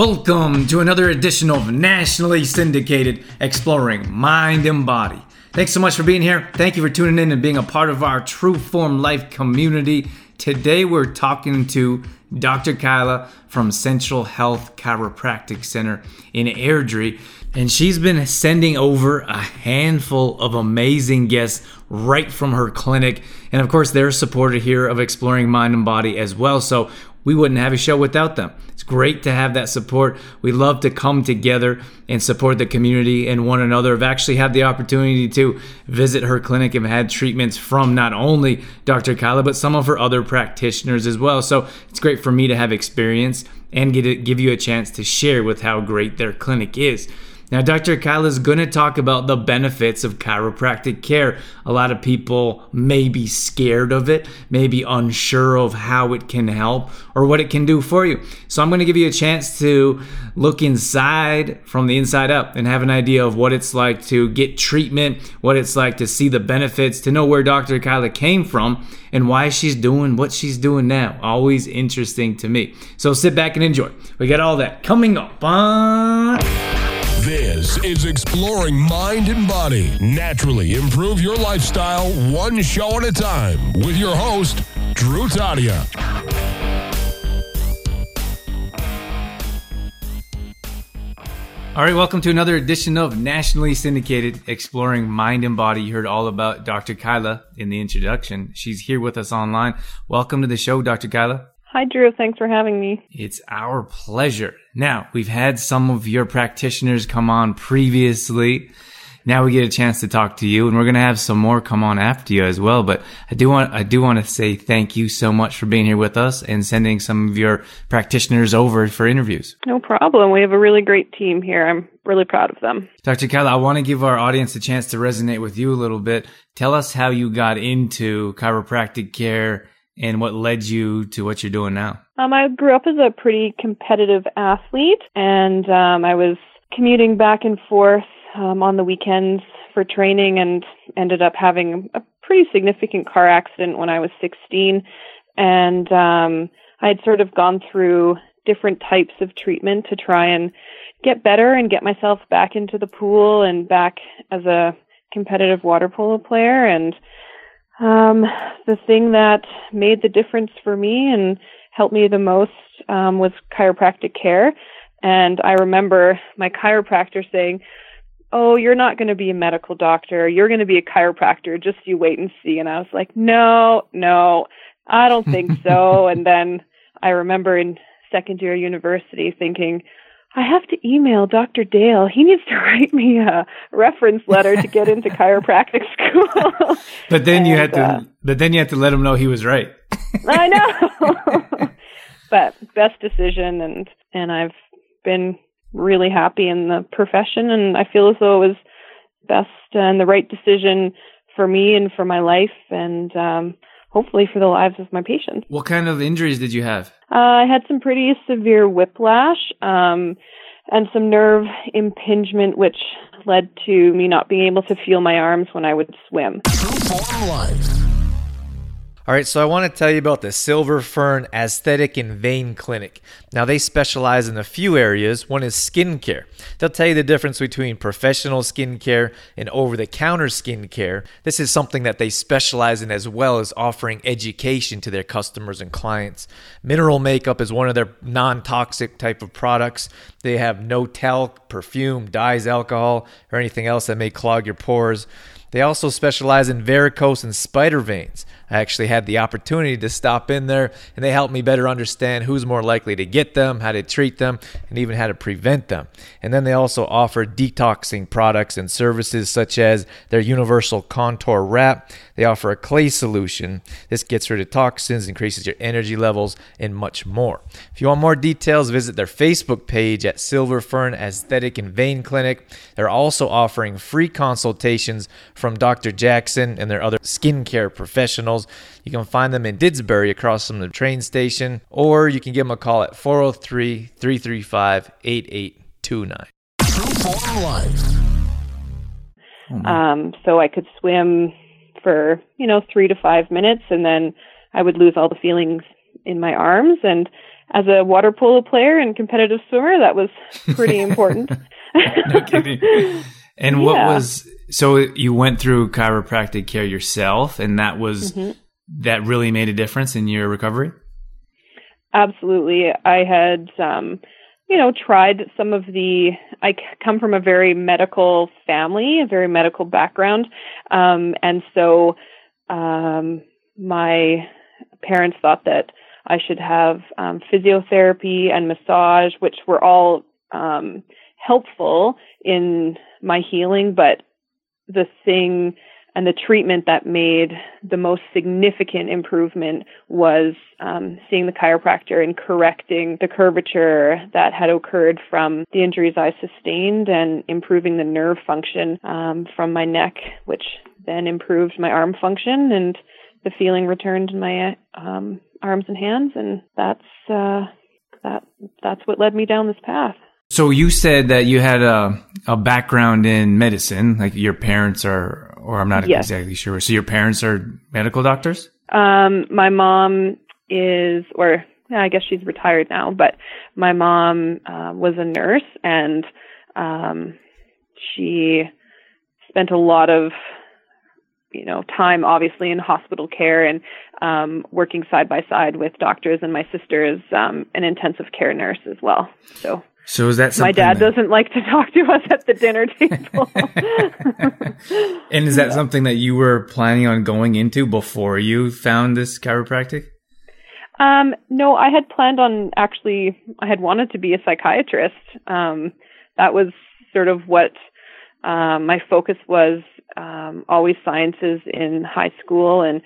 Welcome to another edition of nationally syndicated Exploring Mind and Body. Thanks so much for being here. Thank you for tuning in and being a part of our True Form Life community. Today we're talking to Dr. Kyla from Central Health Chiropractic Center in Airdrie. And she's been sending over a handful of amazing guests right from her clinic. And of course, they're a supporter here of Exploring Mind and Body as well. So we wouldn't have a show without them. It's great to have that support. We love to come together and support the community and one another. I've actually had the opportunity to visit her clinic and had treatments from not only Dr. Kyla, but some of her other practitioners as well. So it's great for me to have experience and get it, give you a chance to share with how great their clinic is. Now, Dr. Kyle is going to talk about the benefits of chiropractic care. A lot of people may be scared of it, may be unsure of how it can help or what it can do for you. So, I'm going to give you a chance to look inside from the inside up and have an idea of what it's like to get treatment, what it's like to see the benefits, to know where Dr. Kyla came from, and why she's doing what she's doing now. Always interesting to me. So, sit back and enjoy. We got all that coming up. This is Exploring Mind and Body. Naturally improve your lifestyle one show at a time with your host, Drew Tadia. All right, welcome to another edition of nationally syndicated Exploring Mind and Body. You heard all about Dr. Kyla in the introduction. She's here with us online. Welcome to the show, Dr. Kyla. Hi, Drew. Thanks for having me. It's our pleasure. Now, we've had some of your practitioners come on previously. Now we get a chance to talk to you and we're going to have some more come on after you as well. But I do want, I do want to say thank you so much for being here with us and sending some of your practitioners over for interviews. No problem. We have a really great team here. I'm really proud of them. Dr. Kyla, I want to give our audience a chance to resonate with you a little bit. Tell us how you got into chiropractic care and what led you to what you're doing now? Um, I grew up as a pretty competitive athlete, and um, I was commuting back and forth um, on the weekends for training, and ended up having a pretty significant car accident when I was 16. And um, I had sort of gone through different types of treatment to try and get better and get myself back into the pool and back as a competitive water polo player and um, the thing that made the difference for me and helped me the most um, was chiropractic care. And I remember my chiropractor saying, Oh, you're not going to be a medical doctor. You're going to be a chiropractor. Just you wait and see. And I was like, No, no, I don't think so. and then I remember in second year university thinking, I have to email Dr. Dale. He needs to write me a reference letter to get into chiropractic school. but then and, you had to, uh, but then you had to let him know he was right. I know. but best decision, and and I've been really happy in the profession, and I feel as though it was best and the right decision for me and for my life, and um, hopefully for the lives of my patients. What kind of injuries did you have? Uh, I had some pretty severe whiplash um, and some nerve impingement, which led to me not being able to feel my arms when I would swim. All right, so I want to tell you about the Silver Fern Aesthetic and Vein Clinic. Now, they specialize in a few areas. One is skincare. They'll tell you the difference between professional skincare and over the counter skincare. This is something that they specialize in as well as offering education to their customers and clients. Mineral makeup is one of their non toxic type of products. They have no talc, perfume, dyes, alcohol, or anything else that may clog your pores. They also specialize in varicose and spider veins. I actually had the opportunity to stop in there and they helped me better understand who's more likely to get them, how to treat them, and even how to prevent them. And then they also offer detoxing products and services such as their universal contour wrap. They offer a clay solution. This gets rid of toxins, increases your energy levels, and much more. If you want more details, visit their Facebook page at Silver Fern Aesthetic and Vein Clinic. They're also offering free consultations from Dr. Jackson and their other skincare professionals. You can find them in Didsbury across from the train station, or you can give them a call at 403 335 8829. True Form Life. Um, so I could swim for, you know, three to five minutes and then I would lose all the feelings in my arms. And as a water polo player and competitive swimmer, that was pretty important. no kidding. And what was so you went through chiropractic care yourself, and that was Mhm. that really made a difference in your recovery. Absolutely. I had, um, you know, tried some of the. I come from a very medical family, a very medical background, um, and so um, my parents thought that I should have um, physiotherapy and massage, which were all um, helpful in my healing, but the thing and the treatment that made the most significant improvement was um, seeing the chiropractor and correcting the curvature that had occurred from the injuries I sustained and improving the nerve function um, from my neck, which then improved my arm function and the feeling returned in my um, arms and hands, and that's uh, that that's what led me down this path. So you said that you had a a background in medicine, like your parents are, or I'm not Yes. exactly sure. So your parents are medical doctors. Um, my mom is, or yeah, I guess she's retired now, but my mom uh, was a nurse and um, she spent a lot of, you know, time obviously in hospital care and um, working side by side with doctors. And my sister is um, an intensive care nurse as well. So So is that something my dad that- doesn't like to talk to us at the dinner table. And is that something that you were planning on going into before you found this chiropractic? Um, no, I had planned on actually, I had wanted to be a psychiatrist. Um, that was sort of what um, my focus was um, always sciences in high school and,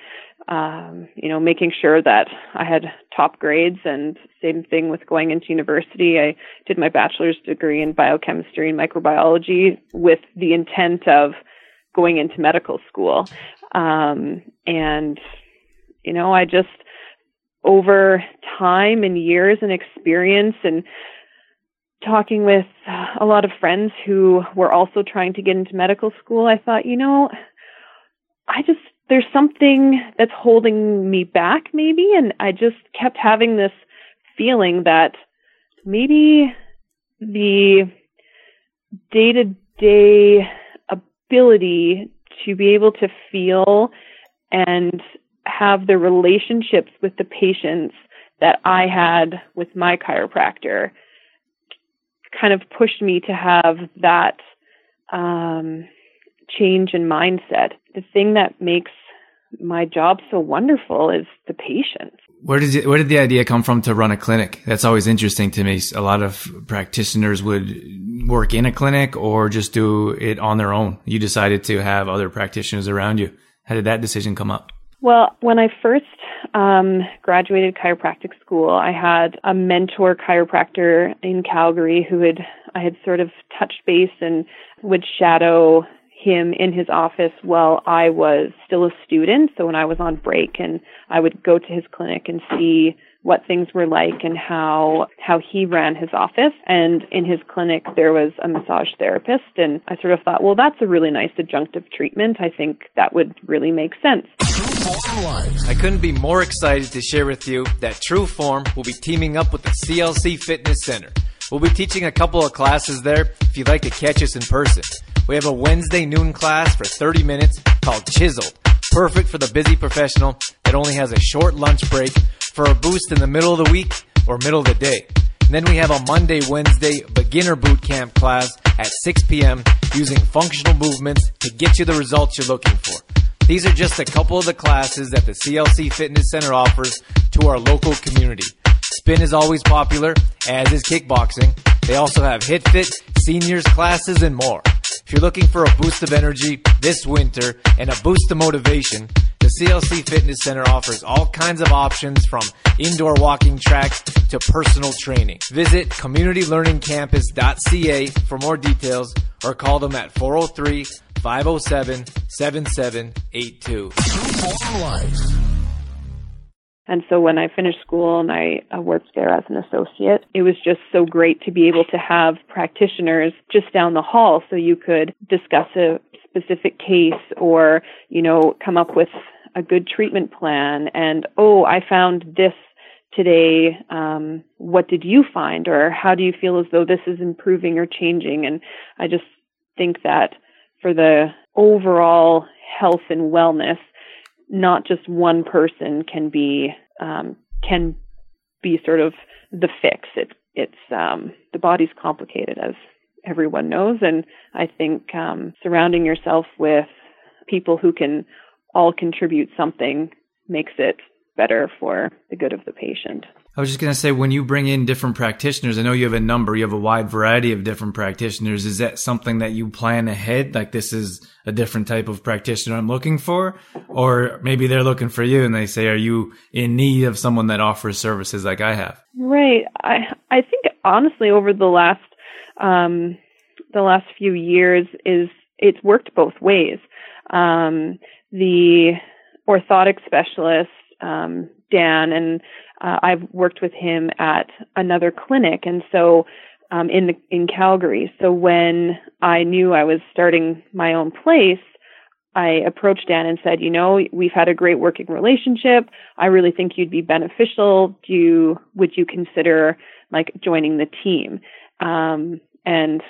um, you know, making sure that I had top grades and same thing with going into university. I did my bachelor's degree in biochemistry and microbiology with the intent of going into medical school. Um, and, you know, I just, over time and years and experience and talking with a lot of friends who were also trying to get into medical school, I thought, you know, I just, there's something that's holding me back maybe. And I just kept having this feeling that maybe the day to day ability to be able to feel and have the relationships with the patients that I had with my chiropractor kind of pushed me to have that um, change in mindset. The thing that makes my job so wonderful is the patients. Where did it, where did the idea come from to run a clinic? That's always interesting to me. A lot of practitioners would work in a clinic or just do it on their own. You decided to have other practitioners around you. How did that decision come up? Well, when I first um, graduated chiropractic school, I had a mentor chiropractor in Calgary who had I had sort of touched base and would shadow him in his office while I was still a student. So when I was on break and I would go to his clinic and see what things were like and how how he ran his office and in his clinic there was a massage therapist and I sort of thought well that's a really nice adjunctive treatment I think that would really make sense. I couldn't be more excited to share with you that True Form will be teaming up with the CLC Fitness Center. We'll be teaching a couple of classes there if you'd like to catch us in person. We have a Wednesday noon class for 30 minutes called Chiseled, perfect for the busy professional that only has a short lunch break for a boost in the middle of the week or middle of the day. And then we have a Monday, Wednesday beginner boot camp class at 6 p.m. using functional movements to get you the results you're looking for. These are just a couple of the classes that the CLC Fitness Center offers to our local community. Spin is always popular, as is kickboxing. They also have HitFit, seniors classes, and more. If you're looking for a boost of energy this winter and a boost of motivation, the CLC Fitness Center offers all kinds of options from indoor walking tracks to personal training. Visit communitylearningcampus.ca for more details or call them at 403 507 7782. And so when I finished school and I worked there as an associate, it was just so great to be able to have practitioners just down the hall so you could discuss a specific case or, you know, come up with a good treatment plan and, oh, I found this today. Um, what did you find? Or how do you feel as though this is improving or changing? And I just think that for the overall health and wellness, not just one person can be um, can be sort of the fix. It, it's um, the body's complicated, as everyone knows, and I think um, surrounding yourself with people who can all contribute something makes it better for the good of the patient. I was just going to say, when you bring in different practitioners, I know you have a number, you have a wide variety of different practitioners. Is that something that you plan ahead? Like this is a different type of practitioner I'm looking for? Or maybe they're looking for you and they say, are you in need of someone that offers services like I have? Right. I, I think honestly over the last, um, the last few years is it's worked both ways. Um, the orthotic specialist, um, Dan, and uh, I've worked with him at another clinic, and so um, in the, in Calgary. So when I knew I was starting my own place, I approached Dan and said, you know, we've had a great working relationship. I really think you'd be beneficial. Do you, would you consider like joining the team? Um, and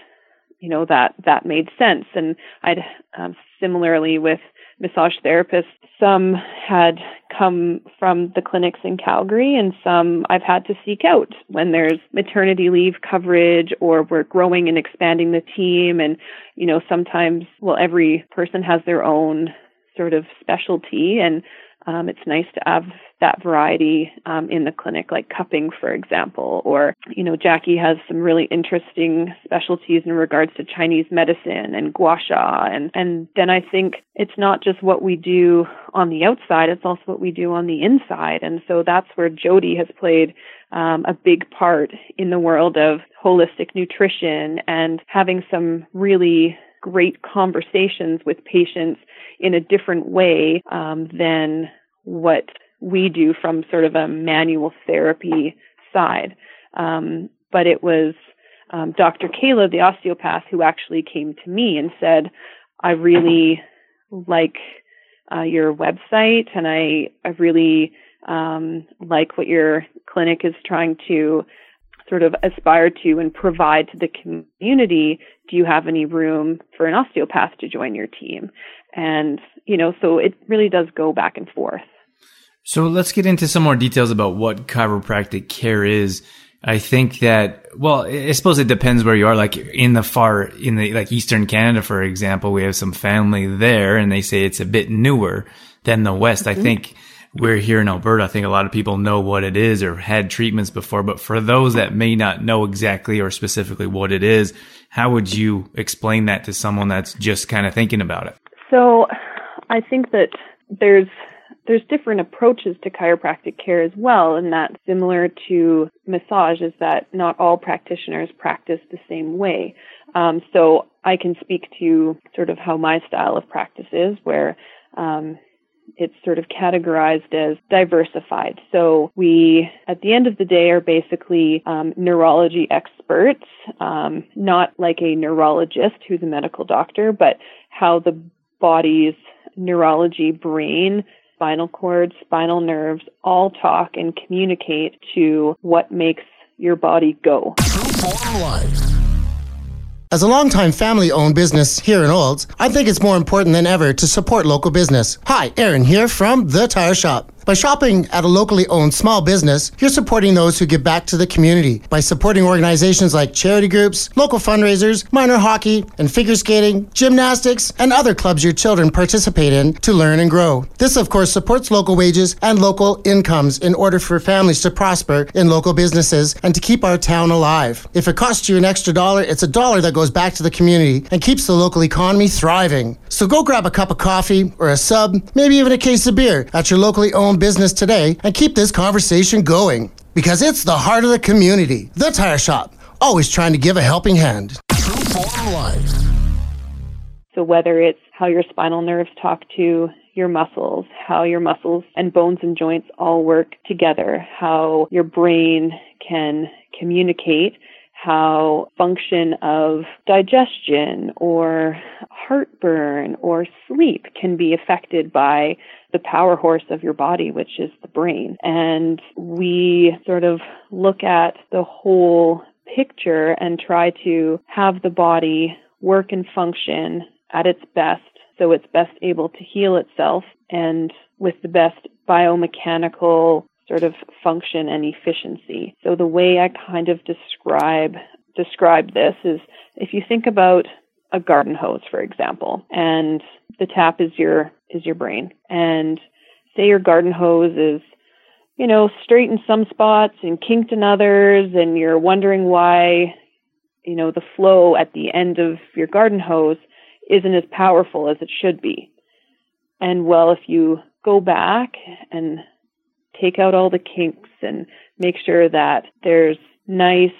you know that that made sense. And I'd um, similarly with massage therapists. Some had come from the clinics in Calgary, and some I've had to seek out when there's maternity leave coverage or we're growing and expanding the team. And, you know, sometimes, well, every person has their own sort of specialty, and um, it's nice to have that variety um, in the clinic, like cupping, for example. Or, you know, Jackie has some really interesting specialties in regards to Chinese medicine and gua sha. And, and then I think it's not just what we do on the outside, it's also what we do on the inside. And so that's where Jody has played um, a big part in the world of holistic nutrition and having some really great conversations with patients in a different way um, than what we do from sort of a manual therapy side. Um, but it was um, Dr. Kayla, the osteopath, who actually came to me and said, I really like uh, your website and I, I really um, like what your clinic is trying to sort of aspire to and provide to the community, do you have any room for an osteopath to join your team? And, you know, so it really does go back and forth. So let's get into some more details about what chiropractic care is. I think that, well, I suppose it depends where you are. Like in the far, in the, like Eastern Canada, for example, we have some family there and they say it's a bit newer than the West. Mm-hmm. I think we're here in Alberta. I think a lot of people know what it is or had treatments before, but for those that may not know exactly or specifically what it is, how would you explain that to someone that's just kind of thinking about it? So I think that there's there's different approaches to chiropractic care as well, and that similar to massage is that not all practitioners practice the same way. Um, so I can speak to sort of how my style of practice is, where um, it's sort of categorized as diversified. So we, at the end of the day, are basically um, neurology experts, um, not like a neurologist who's a medical doctor, but how the body's neurology, brain, spinal cord, spinal nerves all talk and communicate to what makes your body go. As a longtime family owned business here in Olds, I think it's more important than ever to support local business. Hi, Aaron here from The Tire Shop. By shopping at a locally owned small business, you're supporting those who give back to the community by supporting organizations like charity groups, local fundraisers, minor hockey, and figure skating, gymnastics, and other clubs your children participate in to learn and grow. This, of course, supports local wages and local incomes in order for families to prosper in local businesses and to keep our town alive. If it costs you an extra dollar, it's a dollar that goes back to the community and keeps the local economy thriving. So go grab a cup of coffee or a sub, maybe even a case of beer at your locally owned business today and keep this conversation going. Because it's the heart of the community. The Tire Shop, always trying to give a helping hand. So whether it's how your spinal nerves talk to your muscles, how your muscles and bones and joints all work together, how your brain can communicate, how function of digestion or heartburn or sleep can be affected by the power horse of your body, which is the brain. And we sort of look at the whole picture and try to have the body work and function at its best so it's best able to heal itself and with the best biomechanical sort of function and efficiency. So the way I kind of describe describe this is if you think about a garden hose for example and the tap is your is your brain and say your garden hose is you know straight in some spots and kinked in others and you're wondering why you know the flow at the end of your garden hose isn't as powerful as it should be and well if you go back and take out all the kinks and make sure that there's nice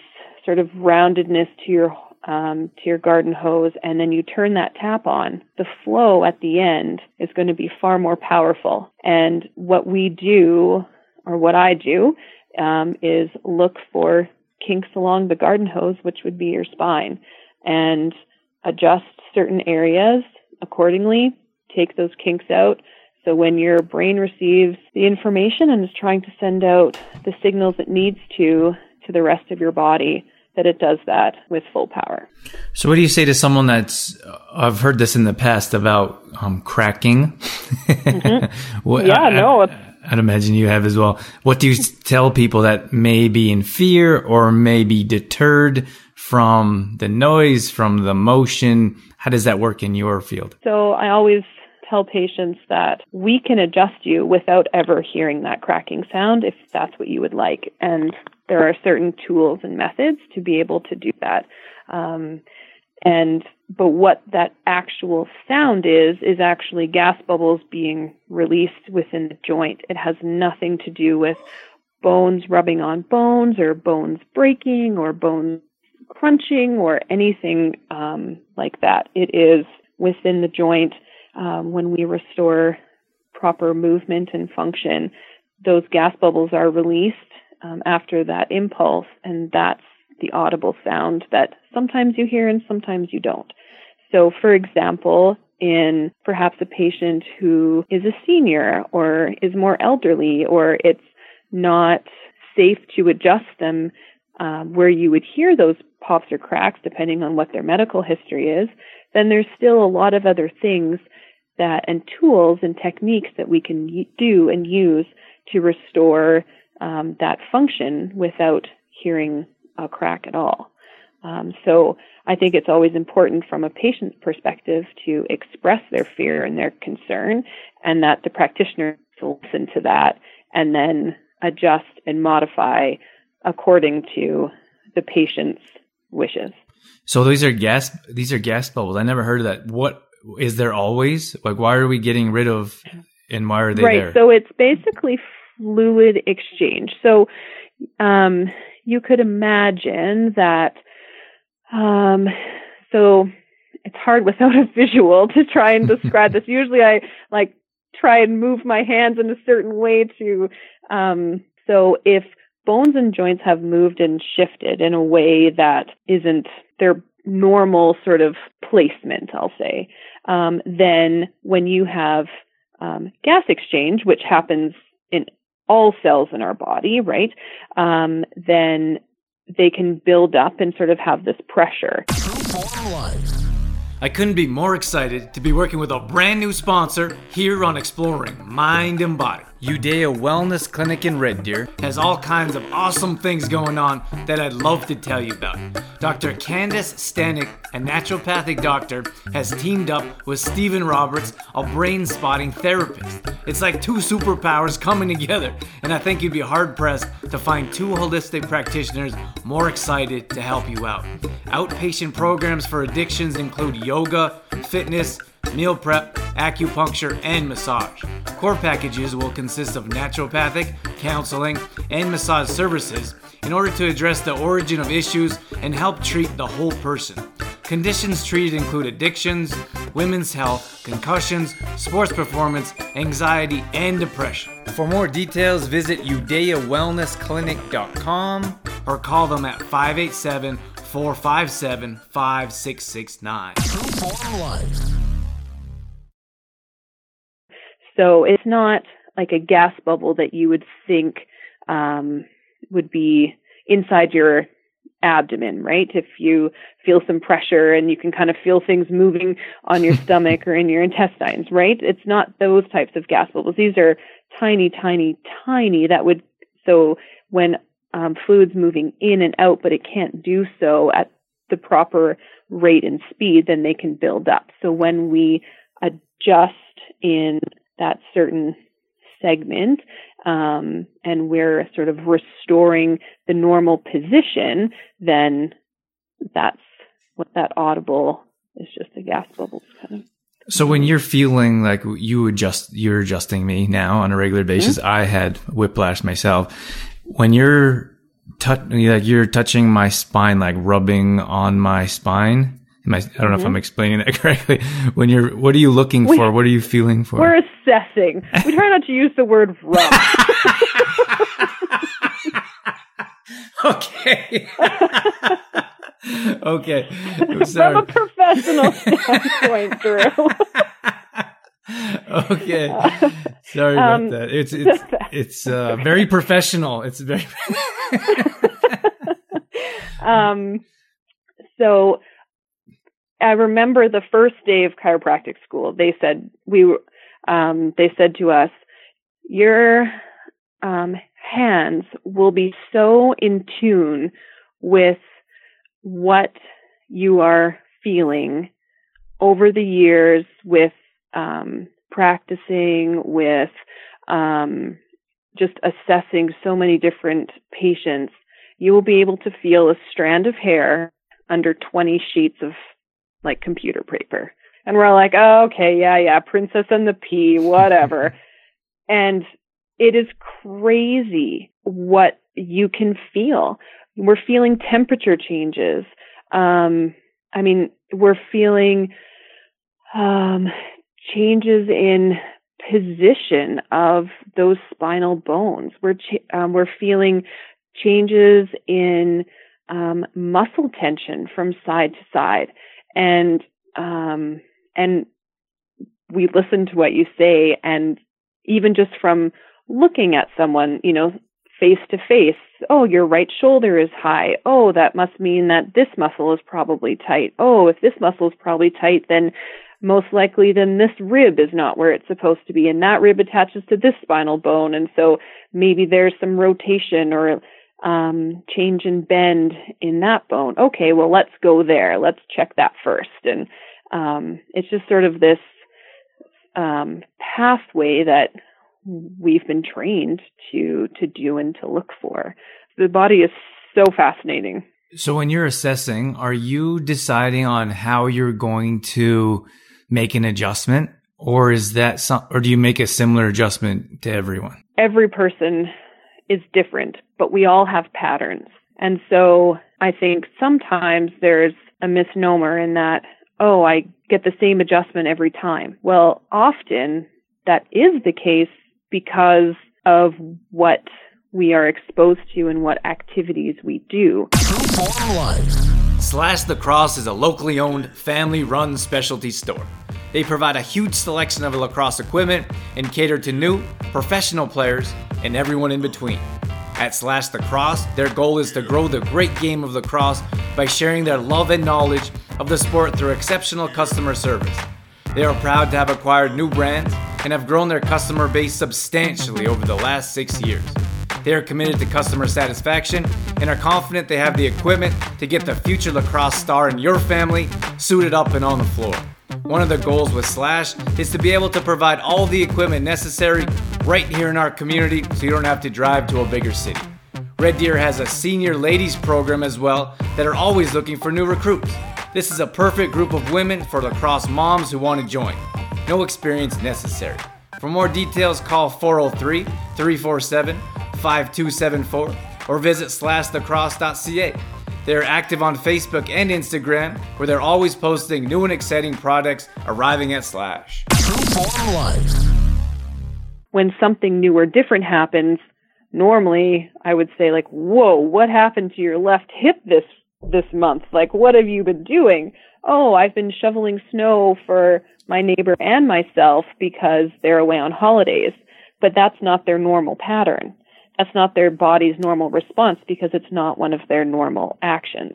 sort of roundedness to your um, to your garden hose and then you turn that tap on, the flow at the end is going to be far more powerful. And what we do, or what I do, um, is look for kinks along the garden hose, which would be your spine, and adjust certain areas accordingly, take those kinks out, so when your brain receives the information and is trying to send out the signals it needs to to the rest of your body, that it does that with full power. So, what do you say to someone that's? I've heard this in the past about um, cracking. Mm-hmm. what, yeah, I, no. I'd imagine you have as well. What do you tell people that may be in fear or may be deterred from the noise, from the motion? How does that work in your field? So, I always tell patients that we can adjust you without ever hearing that cracking sound if that's what you would like. And there are certain tools and methods to be able to do that. Um, and but what that actual sound is is actually gas bubbles being released within the joint. It has nothing to do with bones rubbing on bones or bones breaking or bones crunching or anything um, like that. It is within the joint um, when we restore proper movement and function. Those gas bubbles are released um, after that impulse, and that's the audible sound that sometimes you hear and sometimes you don't. So, for example, in perhaps a patient who is a senior or is more elderly, or it's not safe to adjust them um, where you would hear those pops or cracks, depending on what their medical history is, then there's still a lot of other things that and tools and techniques that we can do and use to restore um, that function without hearing a crack at all. Um, so I think it's always important from a patient's perspective to express their fear and their concern, and that the practitioner will listen to that and then adjust and modify according to the patient's wishes. So these are gas these are gas bubbles. I never heard of that. What is there always? Like why are we getting rid of and why are they right, there? So it's basically fluid exchange. So um, you could imagine that. Um, so it's hard without a visual to try and describe this. Usually, I like try and move my hands in a certain way to. Um, so if bones and joints have moved and shifted in a way that isn't their normal sort of placement, I'll say, um, then when you have um, gas exchange, which happens in all cells in our body, right, um, then they can build up and sort of have this pressure. I couldn't be more excited to be working with a brand new sponsor here on Exploring Mind and Body. Udaya Wellness Clinic in Red Deer has all kinds of awesome things going on that I'd love to tell you about. Dr. Candace Stanek, a naturopathic doctor, has teamed up with Stephen Roberts, a brain spotting therapist. It's like two superpowers coming together, and I think you'd be hard pressed to find two holistic practitioners more excited to help you out. Outpatient programs for addictions include yoga, fitness, meal prep, acupuncture, and massage. Core packages will consist of naturopathic, counseling, and massage services in order to address the origin of issues and help treat the whole person. Conditions treated include addictions, women's health, concussions, sports performance, anxiety, and depression. For more details, visit udayawellnessclinic.com or call them at 587 457 5669. So it's not like a gas bubble that you would think um, would be inside your abdomen, right? If you feel some pressure and you can kind of feel things moving on your stomach or in your intestines, right? It's not those types of gas bubbles. These are tiny, tiny, tiny that would, so when um, fluid's moving in and out, but it can't do so at the proper rate and speed, then they can build up. So when we adjust in that certain segment um, and we're sort of restoring the normal position, then that's what that audible is just a gas bubble kind of. So when you're feeling like you adjust, you're adjusting me now on a regular basis. Mm-hmm. I had whiplash myself. When you're tou- like you're touching my spine, like rubbing on my spine. Am I, I don't know if I'm explaining that correctly. When you're, what are you looking Mm-hmm. We- for? What are you feeling for? We're assessing. We try not to use the word rough. okay. okay. I'm From a professional standpoint, Drew. okay. Sorry about Um, that. It's it's it's uh, very professional. It's very um, so I remember the first day of chiropractic school. They said we were. Um, they said to us, "Your um, hands will be so in tune with what you are feeling over the years with um, practicing with um, just assessing so many different patients, you will be able to feel a strand of hair under 20 sheets of like computer paper. And we're like, oh, okay, yeah, yeah, Princess and the Pea, whatever. and it is crazy what you can feel. We're feeling temperature changes. Um, I mean, we're feeling um, changes in position of those spinal bones. We're ch- um, we're feeling changes in um, muscle tension from side to side, and um, and we listen to what you say, and even just from looking at someone, you know, face to face, oh, your right shoulder is high. Oh, that must mean that this muscle is probably tight. Oh, if this muscle is probably tight, then most likely then this rib is not where it's supposed to be and that rib attaches to this spinal bone and so maybe there's some rotation or um, change and bend in that bone. Okay well let's go there. Let's check that first. And um, it's just sort of this um, pathway that we've been trained to to do and to look for. The body is so fascinating. So when you're assessing, are you deciding on how you're going to make an adjustment? Or is that some, or do you make a similar adjustment to everyone? every person is different, but we all have patterns. And so I think sometimes there's a misnomer in that, oh, I get the same adjustment every time. Well, often that is the case because of what we are exposed to and what activities we do. Slash Lacrosse is a locally owned, family run specialty store. They provide a huge selection of lacrosse equipment and cater to new, professional players, and everyone in between. At Slash Lacrosse, their goal is to grow the great game of lacrosse by sharing their love and knowledge of the sport through exceptional customer service. They are proud to have acquired new brands and have grown their customer base substantially over the last six years. They are committed to customer satisfaction and are confident they have the equipment to get the future lacrosse star in your family suited up and on the floor. One of the goals with Slash is to be able to provide all the equipment necessary right here in our community so you don't have to drive to a bigger city. Red Deer has a senior ladies program as well that are always looking for new recruits. This is a perfect group of women for lacrosse moms who want to join. No experience necessary. For more details, call 403 347 5274 or visit slashlacrosse.ca. They're active on Facebook and Instagram, where they're always posting new and exciting products arriving at Slash. When something new or different happens, normally I would say like, "Whoa, what happened to your left hip this this month? Like, what have you been doing? Oh, I've been shoveling snow for my neighbor and myself because they're away on holidays. But that's not their normal pattern. That's not their body's normal response because it's not one of their normal actions.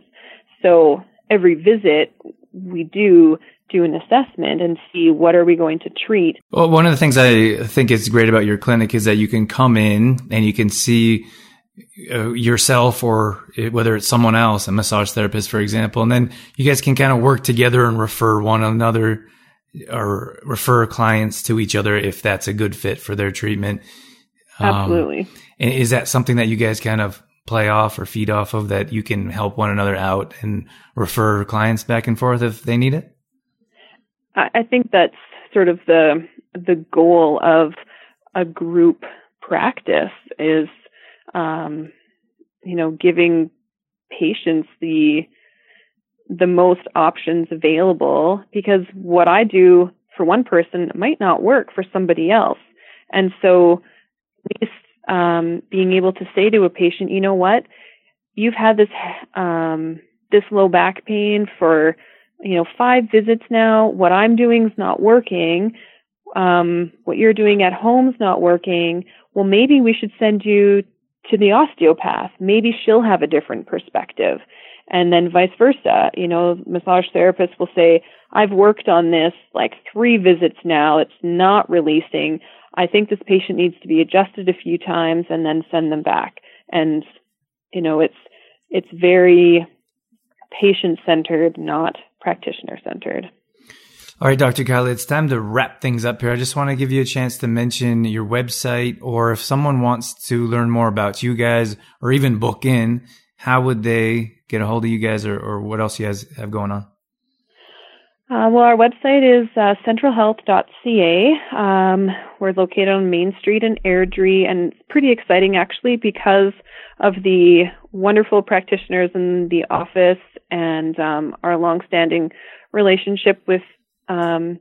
So every visit we do do an assessment and see what are we going to treat. Well, one of the things I think is great about your clinic is that you can come in and you can see uh, yourself or whether it's someone else, a massage therapist, for example, and then you guys can kind of work together and refer one another or refer clients to each other if that's a good fit for their treatment. Um, Absolutely. And is that something that you guys kind of play off or feed off of that you can help one another out and refer clients back and forth if they need it? I think that's sort of the the goal of a group practice is um, you know, giving patients the the most options available because what I do for one person might not work for somebody else. And so least um, being able to say to a patient, you know what, you've had this um, this low back pain for you know five visits now. What I'm doing is not working. Um, what you're doing at home is not working. Well, maybe we should send you to the osteopath. Maybe she'll have a different perspective. And then vice versa. You know, massage therapists will say, I've worked on this like three visits now. It's not releasing. I think this patient needs to be adjusted a few times and then send them back. And, you know, it's, it's very patient centered, not practitioner centered. All right, Dr. Kyla, it's time to wrap things up here. I just want to give you a chance to mention your website, or if someone wants to learn more about you guys or even book in, how would they get a hold of you guys or, or what else you guys have going on? Uh, well, our website is uh, centralhealth.ca. Um, we're located on Main Street in Airdrie, and it's pretty exciting actually because of the wonderful practitioners in the office and um, our longstanding relationship with um,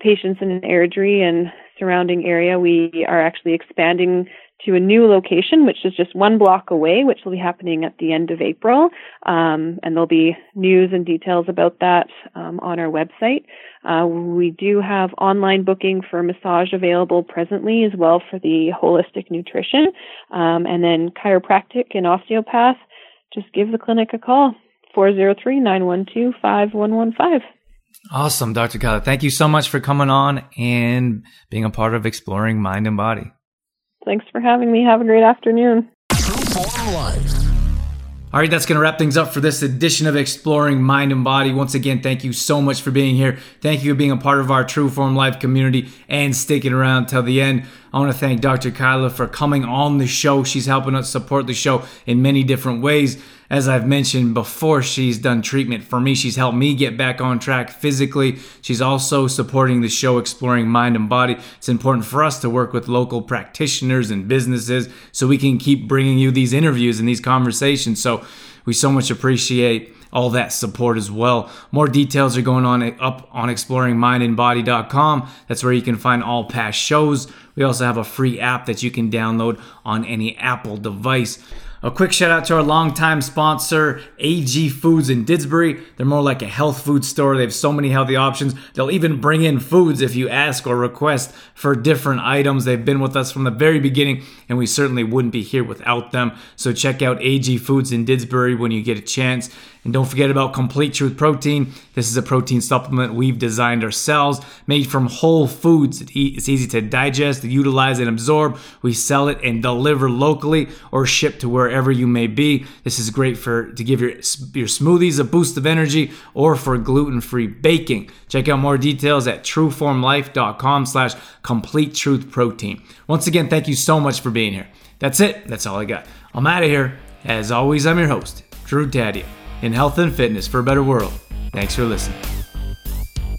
patients in Airdrie and surrounding area. We are actually expanding to a new location, which is just one block away, which will be happening at the end of April. Um, and there'll be news and details about that um, on our website. Uh, we do have online booking for massage available presently as well for the holistic nutrition. Um, and then chiropractic and osteopath, just give the clinic a call, 403 912 5115. Awesome, Dr. Kyla. Thank you so much for coming on and being a part of Exploring Mind and Body. Thanks for having me. Have a great afternoon. All right, that's going to wrap things up for this edition of Exploring Mind and Body. Once again, thank you so much for being here. Thank you for being a part of our True Form Life community and sticking around till the end. I want to thank Dr. Kyla for coming on the show. She's helping us support the show in many different ways. As I've mentioned before, she's done treatment for me. She's helped me get back on track physically. She's also supporting the show Exploring Mind and Body. It's important for us to work with local practitioners and businesses so we can keep bringing you these interviews and these conversations. So we so much appreciate all that support as well. More details are going on up on exploringmindandbody.com. That's where you can find all past shows. We also have a free app that you can download on any Apple device. A quick shout out to our longtime sponsor, AG Foods in Didsbury. They're more like a health food store. They have so many healthy options. They'll even bring in foods if you ask or request for different items. They've been with us from the very beginning, and we certainly wouldn't be here without them. So check out AG Foods in Didsbury when you get a chance. And don't forget about Complete Truth Protein. This is a protein supplement we've designed ourselves, made from whole foods. It's easy to digest, utilize, and absorb. We sell it and deliver locally or ship to wherever you may be. This is great for to give your your smoothies a boost of energy or for gluten-free baking. Check out more details at trueformlife.com slash complete truth protein. Once again, thank you so much for being here. That's it. That's all I got. I'm out of here. As always, I'm your host, Drew Tadia in health and fitness for a better world. Thanks for listening.